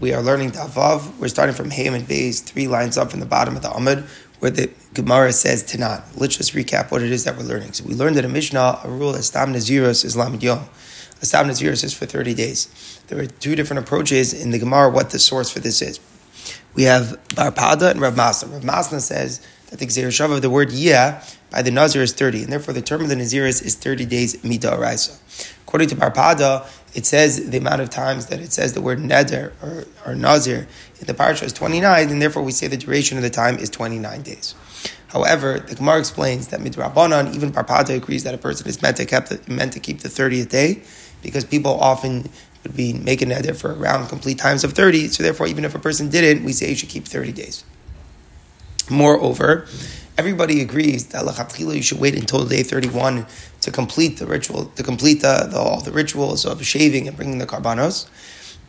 We are learning Davav. We're starting from Hayim and Bays, three lines up from the bottom of the Amud, where the Gemara says Tanat. Let's just recap what it is that we're learning. So we learned in a Mishnah a rule that Stam Naziros is Lamid Yom. Stam Naziros is for 30 days. There are two different approaches in the Gemara what the source for this is. We have Barpada and Rav Masna. Rav Masna says that the Gzer Shav of the word Yeah by the Nazir is 30, and therefore the term of the Naziris is 30 days Midah Raisa. According to Bar Pada, it says the amount of times that it says the word neder or, or nazir in the parsha is 29, and therefore we say the duration of the time is 29 days. However, the Gemara explains that midrabanan, even Barpada agrees that a person is meant to, keep the, meant to keep the 30th day, because people often would be making neder for around complete times of 30, so therefore even if a person didn't, we say you should keep 30 days. Moreover, everybody agrees that lachatchila you should wait until day 31 to complete the ritual, to complete the, the, all the rituals of shaving and bringing the karbanos.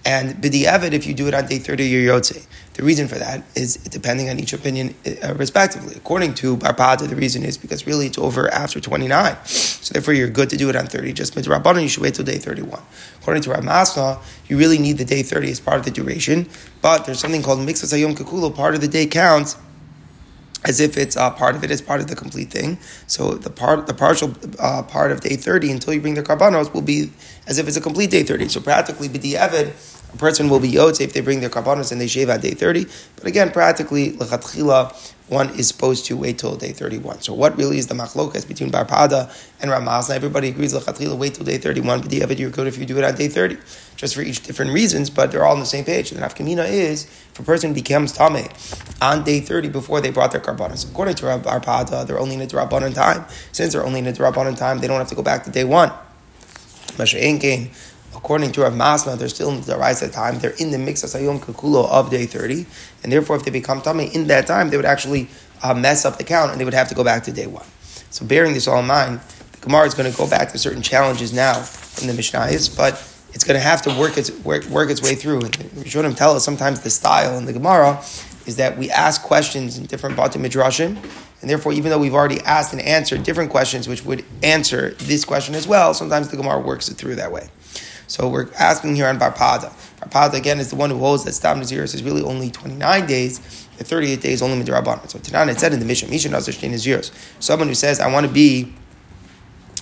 And b'di'evet, if you do it on day 30, you're yotze. The reason for that is depending on each opinion uh, respectively. According to Barpada, the reason is because really it's over after 29. So therefore you're good to do it on 30. Just midrabanan, you should wait till day 31. According to Ramasna, you really need the day 30 as part of the duration. But there's something called mixas hayom kakulo. Part of the day counts as if it's uh, part of it as part of the complete thing. So the part, the partial uh, part of day thirty until you bring the karbanos will be as if it's a complete day thirty. So practically, b'di'evid, a person will be yotze if they bring their karbanos and they shave on day thirty. But again, practically, lechatchila, one is supposed to wait till day 31. So what really is the machlokas between Barpada and Ramasna? Everybody agrees, lechatchila, wait till day 31, but the you're good if you do it on day 30. Just for each different reasons, but they're all on the same page. And the nafkamina is, if a person becomes tame on day 30 before they brought their karbanos, according to Barpada, they're only in a drabanan time. Since they're only in a drabanan time, they don't have to go back to day one. Masha according to Rav Masna, they're still in the rise at time. They're in the mix of Sayom Kakulo of day 30. And therefore, if they become Tame in that time, they would actually uh, mess up the count and they would have to go back to day one. So, bearing this all in mind, the Gemara is going to go back to certain challenges now in the Mishnayos, but it's going to have to work its, work, work its way through. And Rishonim tell us sometimes the style in the Gemara is that we ask questions in different Bata Midrashim, and therefore, even though we've already asked and answered different questions which would answer this question as well, sometimes the Gemara works it through that way. So we're asking here on Barpada. Barpada again is the one who holds that Stam Naziris is really only 29 days. The 38 days only Midrabanan. So Tanan it said in the Mishnah, Mishnah Nazir Shtein Naziris. Someone who says, I want to be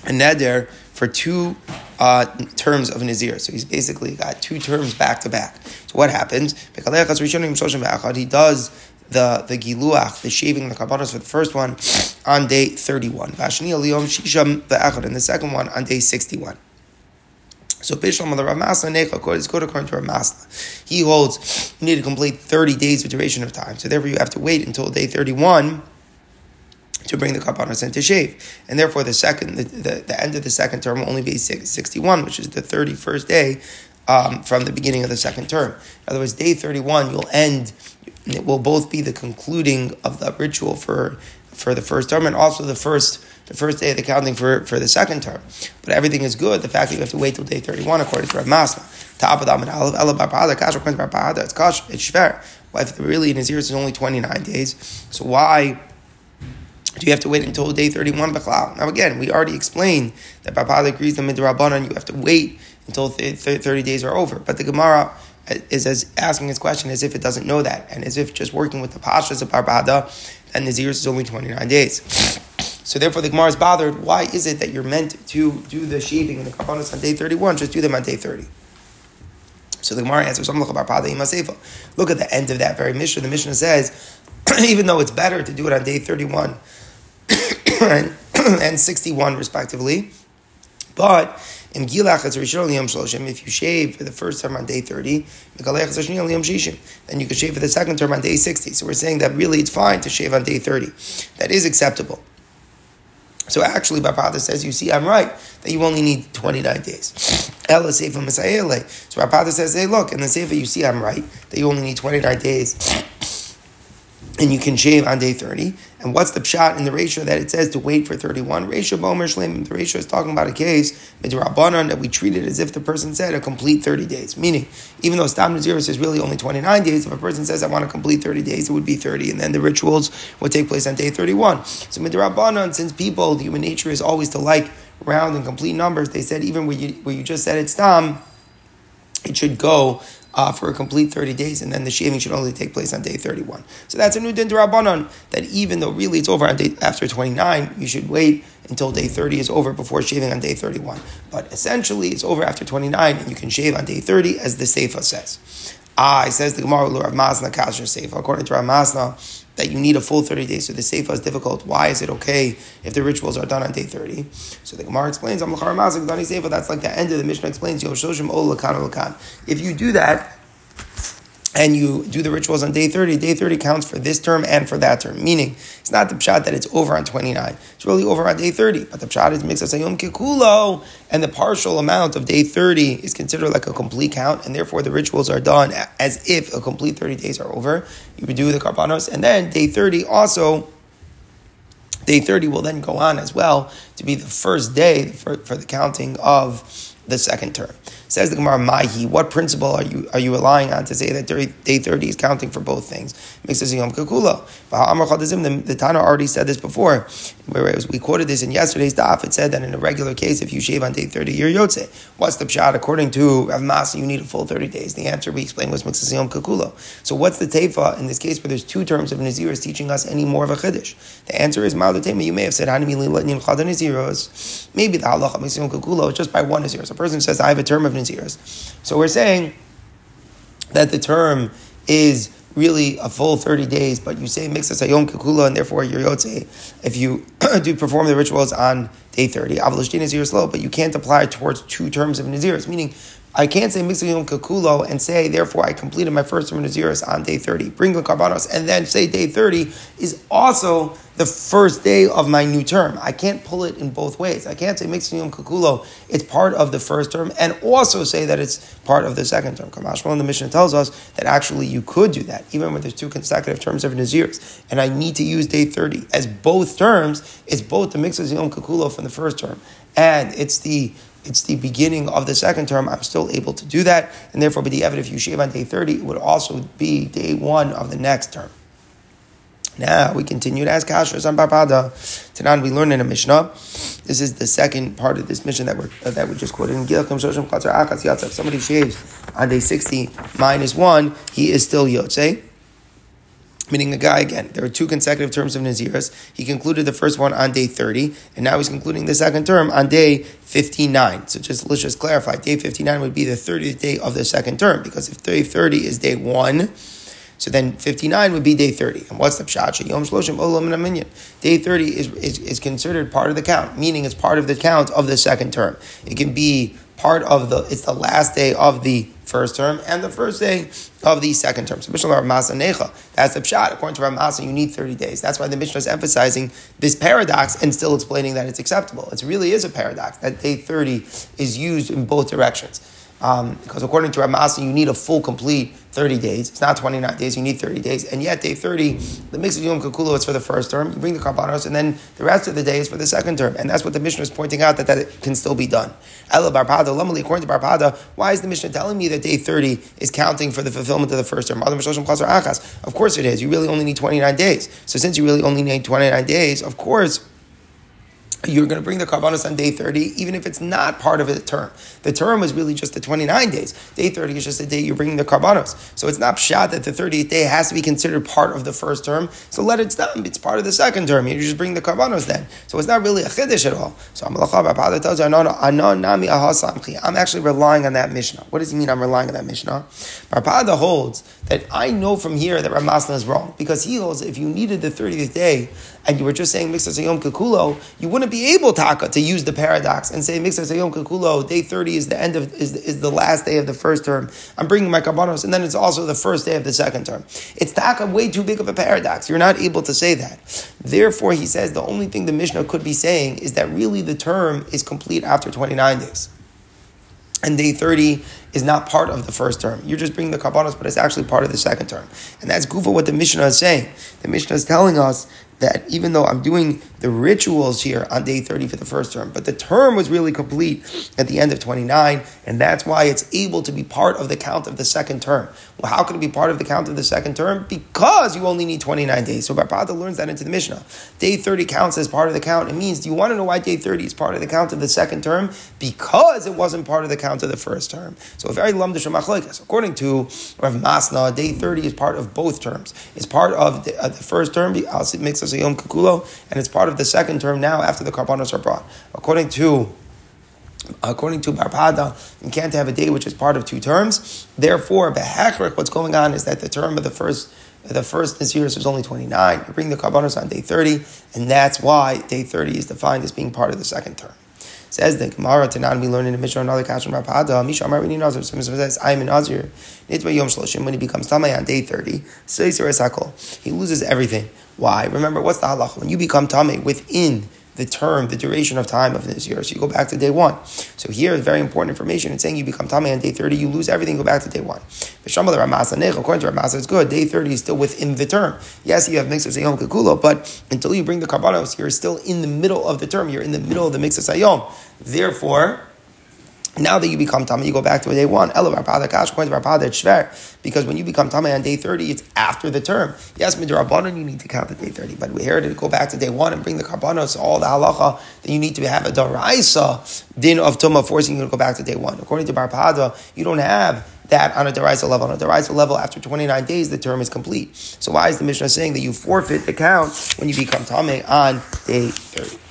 a neder for two uh, terms of Nazir. So he's basically got two terms back to back. So what happens? He does the the giluach, the shaving the kabbalas for the first one on day 31. And the second one on day 61. So Bishlam the Ramasna Necha is good according to Ramasna. He holds you need to complete 30 days of duration of time. So therefore you have to wait until day 31 to bring the karbanos and to shave. And therefore the second the, the, the, end of the second term will only be 61, which is the 31st day um, from the beginning of the second term. In other words, day 31 you'll end it will both be the concluding of the ritual for for the first term and also the first the first day of the counting for, for the second term. But everything is good. The fact that you have to wait till day 31 according to Rav Masna. It's kash, it's shver. Why if really Naziris is only 29 days, so why do you have to wait until day 31 Now again, we already explained that Papa agrees the midrabanan you have to wait until 30 days are over. But the Gemara uh, is as asking his question as if it doesn't know that, and as if just working with the pashas of Barpada, and Naziris is only 29 days. So therefore, the Gemara is bothered. Why is it that you're meant to do the shaving and the karbanos on day 31? Just do them on day 30. So the Gemara answers, Look at the end of that very Mishnah. The Mishnah says, even though it's better to do it on day 31 and 61 respectively, but if you shave for the first time on day 30, then you can shave for the second term on day 60. So we're saying that really it's fine to shave on day 30. That is acceptable. So actually, Barpada says, you see, I'm right, that you only need 29 days. Ella Seifa So Barpada says, hey, look, in the Seifa, you see, I'm right, that you only need 29 days and you can shave on day 30. And what's the pshat in the ratio that it says to wait for 31? Ratio Bomer Shlim, the ratio is talking about a case, that we treat it as if the person said a complete 30 days. Meaning, even though Stam Naziris is really only 29 days, if a person says, I want to complete 30 days, it would be 30, and then the rituals would take place on day 31. So Midrabanan, since people, the human nature is always to like round and complete numbers, they said even where you, where you just said it's Stam, it should go uh, for a complete 30 days, and then the shaving should only take place on day 31. So that's a new din that even though really it's over on day after 29, you should wait until day 30 is over before shaving on day 31. But essentially, it's over after 29, and you can shave on day 30, as the Seifa says. Ah, it says the Gemara, Rav Masna Kasher Seifa. According to Rav Masna, that you need a full 30 days. So the Seifa is difficult. Why is it okay if the rituals are done on day 30? So the Gemara explains, that's like the end of the Mishnah explains, If you do that, and you do the rituals on day 30, day 30 counts for this term and for that term. Meaning, it's not the pshat that it's over on 29. It's really over on day 30. But the pshat is mixed sayom kikulo, and the partial amount of day 30 is considered like a complete count, and therefore the rituals are done as if a complete 30 days are over. You would do the karbanos, and then day 30 also day 30 will then go on as well to be the first day for, for the counting of the second term. Says the Gemara, Mahi, what principle are you are you relying on to say that day 30 is counting for both things? Mixes Yom Kakula. The, the Tana already said this before. Whereas we quoted this in yesterday's daf, it said that in a regular case, if you shave on day 30, you're Yotze. What's the pshat? According to Rav Masa, you need a full 30 days. The answer we explained was Mixes Yom Kakulo. So what's the tefa in this case where there's two terms of Nazir is teaching us any more of a Chiddush? The answer is Ma'al Tema. You may have said, Maybe the halacha Mixes Yom Kakulo is just by one Nazir. So a person says, I have a term of So we're saying that the term is really a full 30 days, but you say mixas hayom kikula, and therefore you're yotze if you do perform the rituals on day 30. Avalishtin is your slow, but you can't apply towards two terms of naziris, meaning I can't say mixas hayom kikulo and say, therefore I completed my first term of naziris on day 30. Bring the karbanos, and then say day 30 is also the first day of my new term. I can't pull it in both ways. I can't say mixing yom kakulo, it's part of the first term, and also say that it's part of the second term. Kamashmal in the Mishnah tells us that actually you could do that, even when there's two consecutive terms of Nazirs. And I need to use day 30 as both terms, it's both the mixes yom kakulo from the first term, and it's the it's the beginning of the second term, I'm still able to do that, and therefore, by the evidence, if you shave on day 30, it would also be day one of the next term. Now we continue to ask Kashras on Barpada. Tanan, we learn in a Mishnah. This is the second part of this Mishnah that we uh, that we just quoted. In If somebody shaves on day 60 minus 1, he is still Yotze. Meaning the guy, again, there are two consecutive terms of Naziris. He concluded the first one on day 30, and now he's concluding the second term on day 59. So just let's just clarify. Day 59 would be the 30th day of the second term, because if day 30 is day 1, so then 59 would be day 30. And what's the pshat? Yom shloshim olam Day 30 is, is, is considered part of the count, meaning it's part of the count of the second term. It can be part of the, it's the last day of the first term and the first day of the second term. So Mishnah Masa Necha, that's the pshat. According to Rav Masa, you need 30 days. That's why the Mishnah is emphasizing this paradox and still explaining that it's acceptable. It really is a paradox that day 30 is used in both directions. Um, because according to Ramasa, you need a full, complete 30 days. It's not 29 days, you need 30 days. And yet, day 30, the mix of Yom Kakulo is for the first term. You bring the Karbanos, and then the rest of the day is for the second term. And that's what the Mishnah is pointing out, that that can still be done. Ela Barpada, Lamali, according to Barpada, why is the Mishnah telling me that day 30 is counting for the fulfillment of the first term? Of course it is. You really only need 29 days. So since you really only need 29 days, of course, you're going to bring the karbanos on day 30, even if it's not part of the term. The term was really just the 29 days. Day 30 is just the day you're bringing the karbanos. So it's not shot that the 30th day has to be considered part of the first term. So let it stop. It's part of the second term. You just bring the karbanos then. So it's not really a chiddush at all. So Amalachah tells you, I'm actually relying on that Mishnah. What does he mean I'm relying on that Mishnah? Barpada holds that I know from here that Ramasna is wrong because he holds if you needed the 30th day and you were just saying Mixas Yom Kikulo, you wouldn't be able to use the paradox and say Mixas Yom Kikulo, day 30 is the end of is, is the last day of the first term. I'm bringing my karbanos, and then it's also the first day of the second term. It's taka way too big of a paradox. You're not able to say that. Therefore, he says the only thing the Mishnah could be saying is that really the term is complete after 29 days. And day 30 is not part of the first term. You're just bringing the karbanos, but it's actually part of the second term. And that's goofa what the Mishnah is saying. The Mishnah is telling us that even though I'm doing the rituals here on day 30 for the first term, but the term was really complete at the end of 29, and that's why it's able to be part of the count of the second term. Well, how can it be part of the count of the second term? Because you only need 29 days. So Barpada learns that into the Mishnah. Day 30 counts as part of the count. It means, do you want to know why day 30 is part of the count of the second term? Because it wasn't part of the count of the first term. So a very lumdish According to Rav Masna, day 30 is part of both terms. It's part of the, uh, the first term, the mix of Yom and it's part of the second term now after the Karbanos are brought. According to according to Barpada, you can't have a day which is part of two terms. Therefore, behechrich, what's going on is that the term of the first the first Naziris was only 29. You bring the Karbanos on day 30, and that's why day 30 is defined as being part of the second term. Says the Gemara Tanan, we learn in the Mishnah another from Rapada. Misha Amar Rini Nazir. So says, I am in Nazir. Nitba Yom Shloshim. When he becomes Tamay on day 30, he loses everything. Why? Remember, what's the halach? When you become Tamay within the term, the duration of time of this year. So you go back to day one. So here is very important information. It's saying you become Tameh on day 30, you lose everything, go back to day one. According to Ramasa, it's good. Day 30 is still within the term. Yes, you have mix of Sayom Kekulo, but until you bring the Karbanos, you're still in the middle of the term. You're in the middle of the mix of Sayom. Therefore, now that you become Tama, you go back to day one. Because when you become Tama on day 30, it's after the term. Yes, Midrabanan, you need to count the day 30. But we here to go back to day one and bring the Karbanos, all the halacha, then you need to have a Daraisa din of Tuma forcing you to go back to day one. According to Barpada, you don't have that on a deraisa level. On a deraisa level, after 29 days, the term is complete. So why is the Mishnah saying that you forfeit the count when you become Tame on day 30?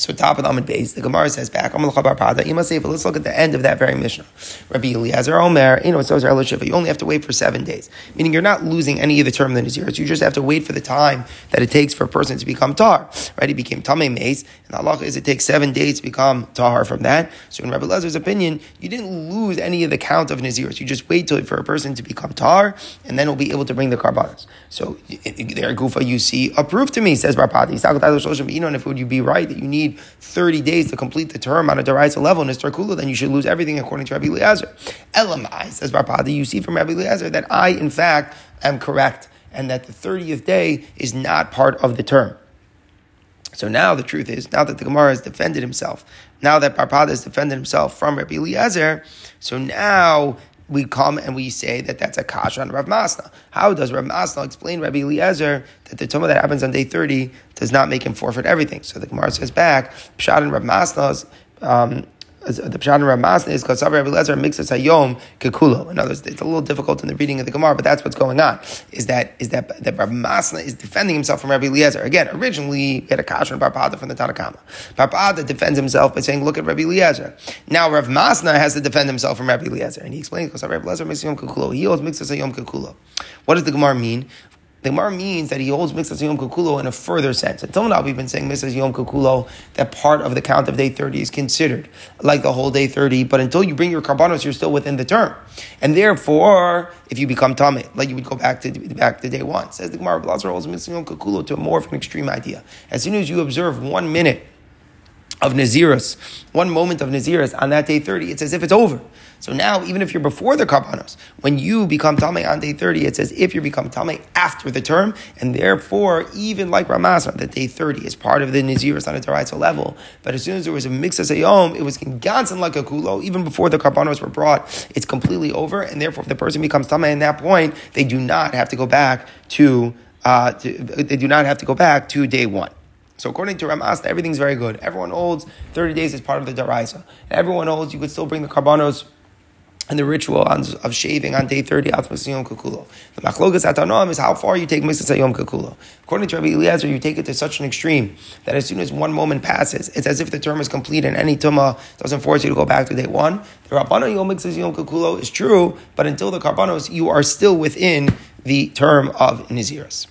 So top of the Amid base, the Gemara says back, you must say, but let's look at the end of that very Mishnah. Rabbi Eliezer Omer, you know, it says relationship you only have to wait for seven days. Meaning you're not losing any of the term that is yours. You just have to wait for the time that it takes for a person to become tar. Right? He became Tameh Maze, and the Allah is it takes seven days to become tar from that. So in Rabbi Eliezer opinion, you didn't lose any of the count of Naziris. You just wait till for a person to become tar, and then will be able to bring the karbanos. So there, Gufa, you see, approve to me, says Barpada. And if would you be right that you need need 30 days to complete the term on a Daraisa level, Nistar Kula, then you should lose everything according to Rabbi Eliezer. Elamai, says Barpada, you see from Rabbi Eliezer that I, in fact, am correct and that the 30th day is not part of the term. So now the truth is, now that the Gemara has defended himself, now that Barpada has defended himself from Rabbi Eliezer, so now we come and we say that that's a kash on Rav Masna. How does Rav Masna explain Rabbi Eliezer that the tumah that happens on day 30 does not make him forfeit everything? So the Gemara says back, Pshat and Rav Masna's um, the Pshat and Ramasna is because Rabbi Lezer mixes Hayom Kekulo. In other words, it's a little difficult in the reading of the Gemara, but that's what's going on. Is that is that that Ramasna is defending himself from Rabbi Eliezer. Again, originally he had a kash on Barpada from the Tanakama. Barpada defends himself by saying, "Look at Rabbi Eliezer." Now Rav Masna has to defend himself from Rabbi Eliezer, and he explains because Rabbi Eliezer mixes Yom Kekulo. He always mixes Yom Kekulo. What does the Gemara mean? The Gemara means that he holds Mixas Yom Kukulo in a further sense. Until now, we've been saying Mixas Yom Kukulo, that part of the count of day 30 is considered like the whole day 30, but until you bring your karbanos, you're still within the term. And therefore, if you become Tameh, like you would go back to back to day one. Says the Gemara, Blazer holds Mixas Yom Kukulo to a more of an extreme idea. As soon as you observe one minute of Naziris, one moment of Naziris on that day 30, it's as if it's over. So now, even if you're before the Karbanos, when you become Talmud on day 30, it's as if you become Talmud after the term, and therefore, even like Ramasa, that day 30 is part of the Naziris on a Taraisa level. But as soon as there was a mix Sayom, it was Gansan like a Kulo, even before the Karbanos were brought, it's completely over, and therefore, if the person becomes Talmud at that point, they do not have to go back to, uh, to they do not have to go back to day one. So according to Ramas, everything's very good. Everyone holds 30 days as part of the Daraisa. Everyone holds you could still bring the Karbanos and the ritual of shaving on day 30 out Yom Kukulo. The machlokas atanom is how far you take Mixas Yom Kukulo. According to Rabbi Eliezer, you take it to such an extreme that as soon as one moment passes, it's as if the term is complete and any tumah doesn't force you to go back to day one. The Rabbana Yom Mixas Yom Kukulo is true, but until the Karbanos, you are still within the term of Naziris.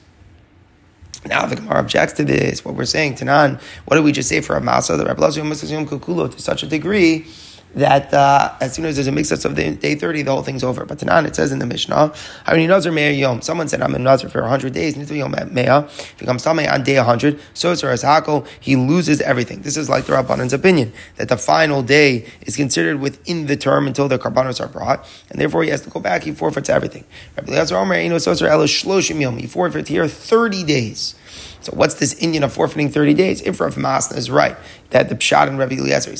Now the Gemara objects to this. What we're saying, Tanan, what did we just say for a Masa? The Rabbi Yom Kukulo to such a degree that uh, as soon as there's a mix-up of the day 30, the whole thing's over. But Tanan, it says in the Mishnah, Yom? Someone said, I'm a Nazar for 100 days, Yom. If he comes Tameh on day 100, so it's Hako, he loses everything. This is like the Rabbanan's opinion, that the final day is considered within the term until the Karbanos are brought, and therefore he has to go back, he forfeits everything. He forfeits here 30 days. So what's this Indian of forfeiting 30 days? If Rav Masna is right, that the Pshat and Rabbi Eliezer,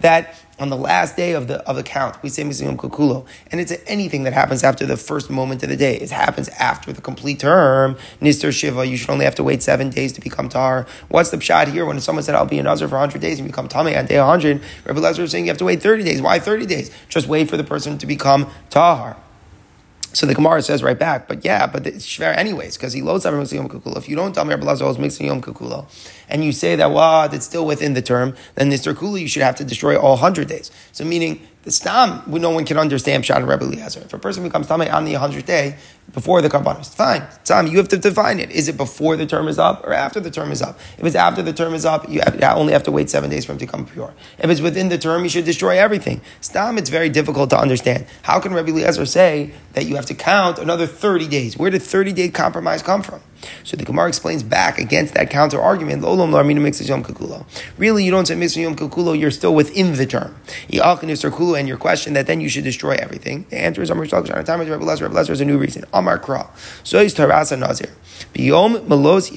that on the last day of the of the count, we say Misiyom Kukulo. And it's anything that happens after the first moment of the day. It happens after the complete term. Nister Shiva, you should only have to wait seven days to become Tar. What's the Pshat here when someone said, I'll be a Nazar for 100 days and become Tameh on day 100? Rabbi Eliezer is saying you have to wait 30 days. Why 30 days? Just wait for the person to become Tahar. So the Gemara says right back, but yeah, but it's shver anyways, because he loads every Yom Kukulo. If you don't tell me Rabbi Lazar is mixing Yom Kukulo, and you say that, well, it's still within the term, then this Kula, you should have to destroy all 100 days. So meaning, the Stam, no one can understand Pshat Rebbe Eliezer. If a person becomes Tameh on the 100th day, before the Karbanos, fine. Tam, you have to define it. Is it before the term is up or after the term is up? If it's after the term is up, you, have, you only have to wait seven days for him to become pure. If it's within the term, you should destroy everything. Stam, it's very difficult to understand. How can Rebbe Eliezer say that you have to count another 30 days? Where did 30 day compromise come from? So the Gemara explains back against that counter argument. Really, you don't say mixes yom kukulo, you're still within the term. And your question that then you should destroy everything. The answer is Amar Shalkish. Time Lezer is a new reason. Amar Kra. So is Tarasa Nazir. Biyom Melos.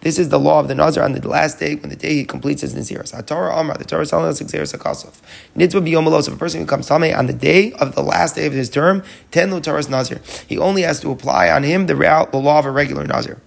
This is the law of the Nazir on the last day when the day he completes his Naziris. Torah Amar. The Torah is telling us Xeris Akasov. Nidva Biyom Melos. If a person becomes Tameh on the day of the last day of his term, ten Lo Nazir. He only has to apply on him the, the law of a regular Nazir.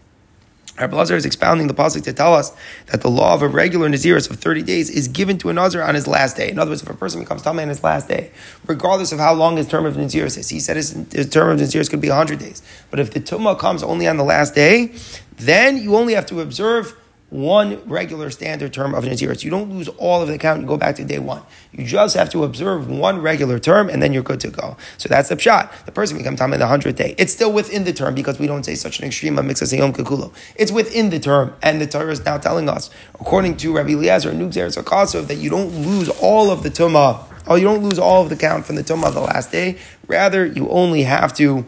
Rabbi Lazar is expounding the pasuk to tell us that the law of a regular Naziris of 30 days is given to a Nazir on his last day. In other words, if a person becomes Tameh on his last day, regardless of how long his term of Naziris is, he said his, his term of Naziris could be 100 days. But if the Tumah comes only on the last day, then you only have to observe one regular standard term of Naziris. You don't lose all of the count and go back to day one. You just have to observe one regular term and then you're good to go. So that's the shot. The person becomes time in the hundredth day. It's still within the term because we don't say such an extreme of Yom Kikulo. It's within the term. And the Torah is now telling us, according to Rabbi Eliezer, Nugzer Sakasov, that you don't lose all of the Tumah. Oh, you don't lose all of the count from the Tumah the last day. Rather, you only have to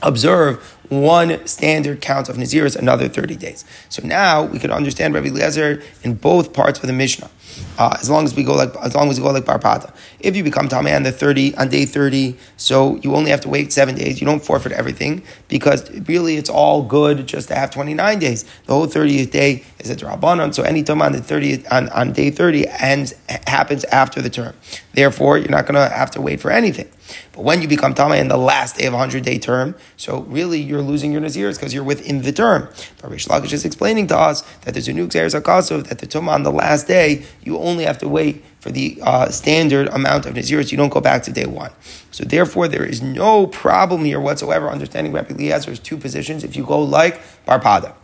observe one standard count of Naziris, another 30 days. So now we can understand Rabbi Eliezer in both parts of the Mishnah. Uh, as long as we go like as long as we go like Barpada. If you become Tameh on the 30 on day 30, so you only have to wait seven days, you don't forfeit everything because really it's all good just to have 29 days. The whole 30th day is a Drabanon, so any time on the 30th on, on day 30 ends happens after the term. Therefore, you're not gonna have to wait for anything. But when you become Tama in the last day of a 100 day term, so really you're losing your Nazirs because you're within the term. But Rish Lakish is explaining to us that there's a new Xeris Akasov, that the Tuma on the last day, you only have to wait for the uh, standard amount of Naziris. You don't go back to day one. So therefore, there is no problem here whatsoever understanding Rabbi Eliezer's two positions if you go like Barpada.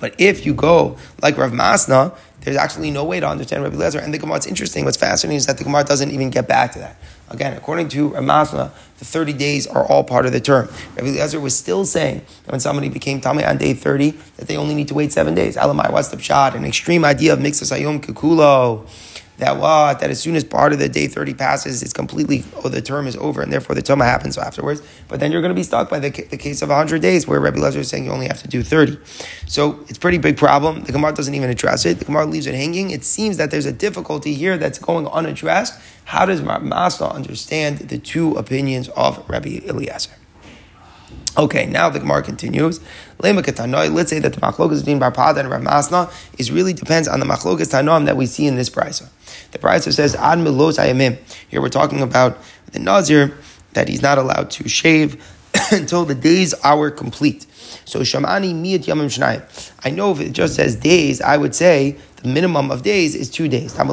But if you go like Rav Masna, there's actually no way to understand Rabbi Lezer. And the Gemara, it's interesting, what's fascinating is that the Gemara doesn't even get back to that. Again, according to Ramasna, the 30 days are all part of the term. Rabbi Eliezer was still saying that when somebody became Tameh on day 30, that they only need to wait seven days. Alamai, what's the pshat? An extreme idea of mixas ayom kikulo that what that as soon as part of the day 30 passes, it's completely, oh, the term is over, and therefore the Toma happens afterwards. But then you're going to be stuck by the, the case of 100 days, where Rabbi Lezer is saying you only have to do 30. So it's pretty big problem. The Gemara doesn't even address it. The Gemara leaves it hanging. It seems that there's a difficulty here that's going unaddressed. How does Masna understand the two opinions of Rabbi Eliezer? Okay, now the Gemara continues. Let's say that the machlokas between Barpada and Ramasna is really depends on the machlokas tanoim that we see in this brisa. The brisa says ad milos ayamim. Here we're talking about the nazir that he's not allowed to shave until the days are complete. So shamani miyat yamim shnayim. I know if it just says days, I would say the minimum of days is two days. But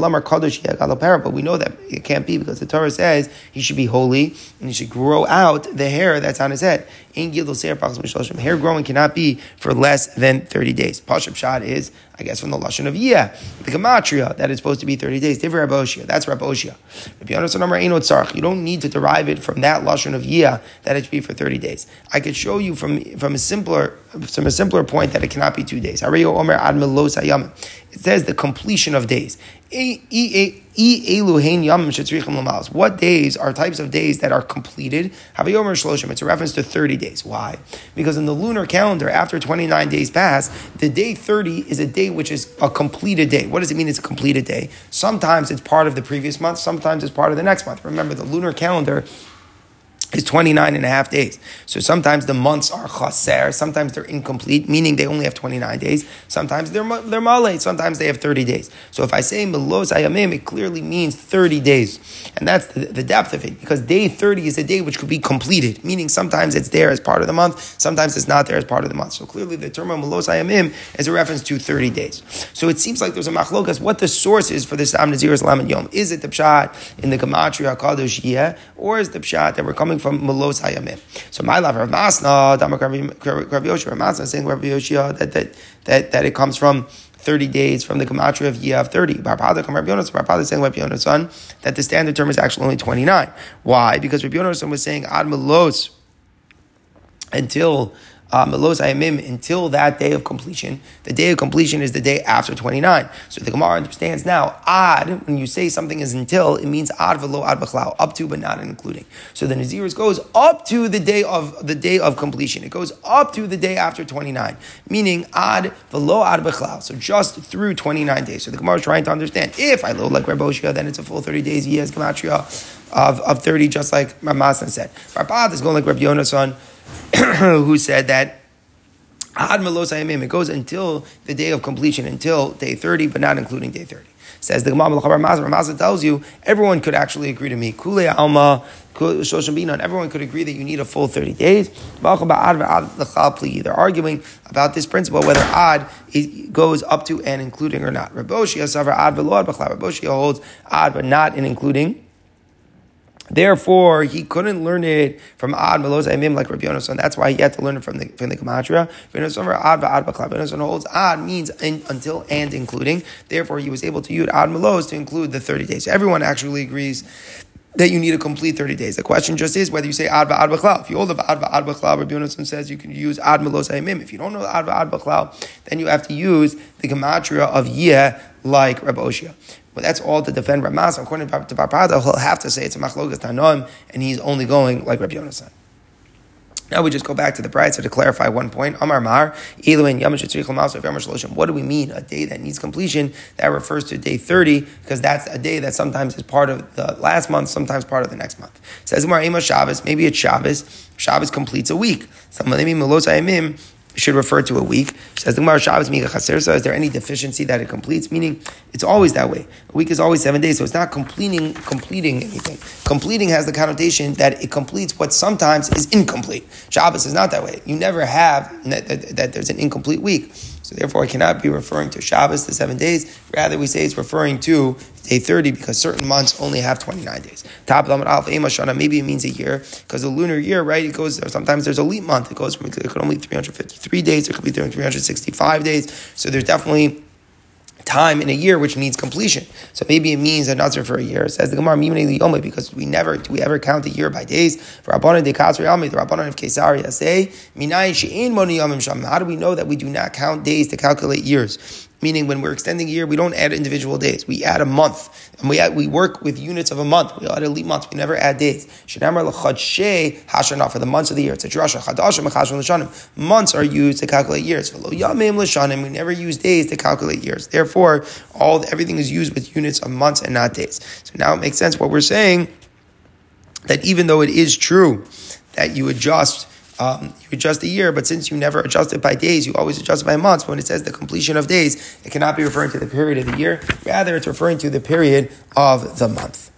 we know that it can't be because the Torah says he should be holy and he should grow out the hair that's on his head. Hair growing cannot be for less than 30 days. Pashup shot is, I guess, from the Lashon of Yeh, the Gematria, that is supposed to be 30 days. That's Raboshia. If you understand, you don't need to derive it from that Lashon of Yeh that it should be for 30 days. I could show you from, from a simpler from a simpler point that it cannot be two days. It says the completion of days. What days are types of days that are completed? It's a reference to 30 days. Why? Because in the lunar calendar, after 29 days pass, the day 30 is a day which is a completed day. What does it mean it's a completed day? Sometimes it's part of the previous month, sometimes it's part of the next month. Remember, the lunar calendar is 29 and a half days. So sometimes the months are chaser, sometimes they're incomplete, meaning they only have 29 days. Sometimes they're, they're male, sometimes they have 30 days. So if I say melos ayamim, it clearly means 30 days. And that's the, the, depth of it, because day 30 is a day which could be completed, meaning sometimes it's there as part of the month, sometimes it's not there as part of the month. So clearly the term melos ayamim is a reference to 30 days. So it seems like there's a machlokas, what the source is for this Am Nazir's Lamed Yom. Is it the pshat in the Gematria HaKadosh Yeh, or is the pshat that we're coming coming from Melos Hayamim. So my love, Rav Masna, Damak Rav Yoshua, Rav Masna saying Rav Yoshua that, that, that, that it comes from 30 days from the Gematria of of 30. Barpada come Rabbi Yonasan, Barpada saying Rabbi Yonasan that the standard term is actually only 29. Why? Because Rabbi Yonasan was saying Ad Melos until Um, until that day of completion. The day of completion is the day after 29. So the Gemara understands now, ad, when you say something is until, it means ad velo ad b'chlau, up to but not including. So the Naziris goes up to the day of the day of completion. It goes up to the day after 29, meaning ad velo ad b'chlau. So just through 29 days. So the Gemara is trying to understand, if I look like Raboshia, then it's a full 30 days, has Gematria of, of 30, just like Ramasan said. Rabad is going like Rabbi Yonasan, who said that Ad it goes until the day of completion, until day 30, but not including day 30. Says the Gemara Mazda tells you everyone could actually agree to me. Kule Alma, everyone could agree that you need a full 30 days. They're arguing about this principle, whether Ad goes up to and including or not. Raboshi holds Ad, but not in including. Therefore, he couldn't learn it from Ad Melos Aimim like Rabbi Yonason. That's why he had to learn it from the from the Gematria. Ad Ad Yonason holds Ad means in, until and including. Therefore, he was able to use Ad Melos to include the 30 days. Everyone actually agrees that you need a complete 30 days. The question just is whether you say ad va'ad b'chlal. If you hold the ad va'ad b'chlal, Rabbi Yonason says you can use ad melos ha'imim. If you don't know ad va'ad b'chlal, then you have to use the gematria of yeh like Rabbi Oshia. But that's all to defend Ramas. According to Barpada, he'll have to say it's a machlokas tanoim, and he's only going like Rabbi Yonasan. Now we just go back to the bride to clarify one point. Amar Mar, What do we mean? A day that needs completion? That refers to day 30, because that's a day that sometimes is part of the last month, sometimes part of the next month. Says Mar Shabbos, maybe it's Shabbos. Shabbos completes a week. Some of them should refer to a week. Says the Gemara Shabbos Miga Chaser. So is there any deficiency that it completes? Meaning it's always that way. A week is always seven days, so it's not completing completing anything. Completing has the connotation that it completes what sometimes is incomplete. Shabbos is not that way. You never have that, that, that there's an incomplete week. So therefore, it cannot be referring to Shabbos, the seven days. Rather, we say it's referring to day 30 because certain months only have 29 days. Top Maybe it means a year because the lunar year, right? It goes, sometimes there's a leap month. It goes from, it could only be 353 days, it could be 365 days. So there's definitely time in a year which needs completion. So maybe it means a nazar for a year. It says the Gemara because we never do we ever count a year by days. For Rabbanan de Katzri Yami, the Rabbanan of Kesaria say. How do we know that we do not count days to calculate years? Meaning, when we're extending a year, we don't add individual days. We add a month, and we add, we work with units of a month. We add elite months. We never add days. For the months of the year. It's a drasha Months are used to calculate years. We never use days to calculate years. Therefore, all everything is used with units of months and not days. So now it makes sense what we're saying. That even though it is true that you adjust um, you adjust the year, but since you never adjust it by days, you always adjust by months. When it says the completion of days, it cannot be referring to the period of the year. Rather, it's referring to the period of the month.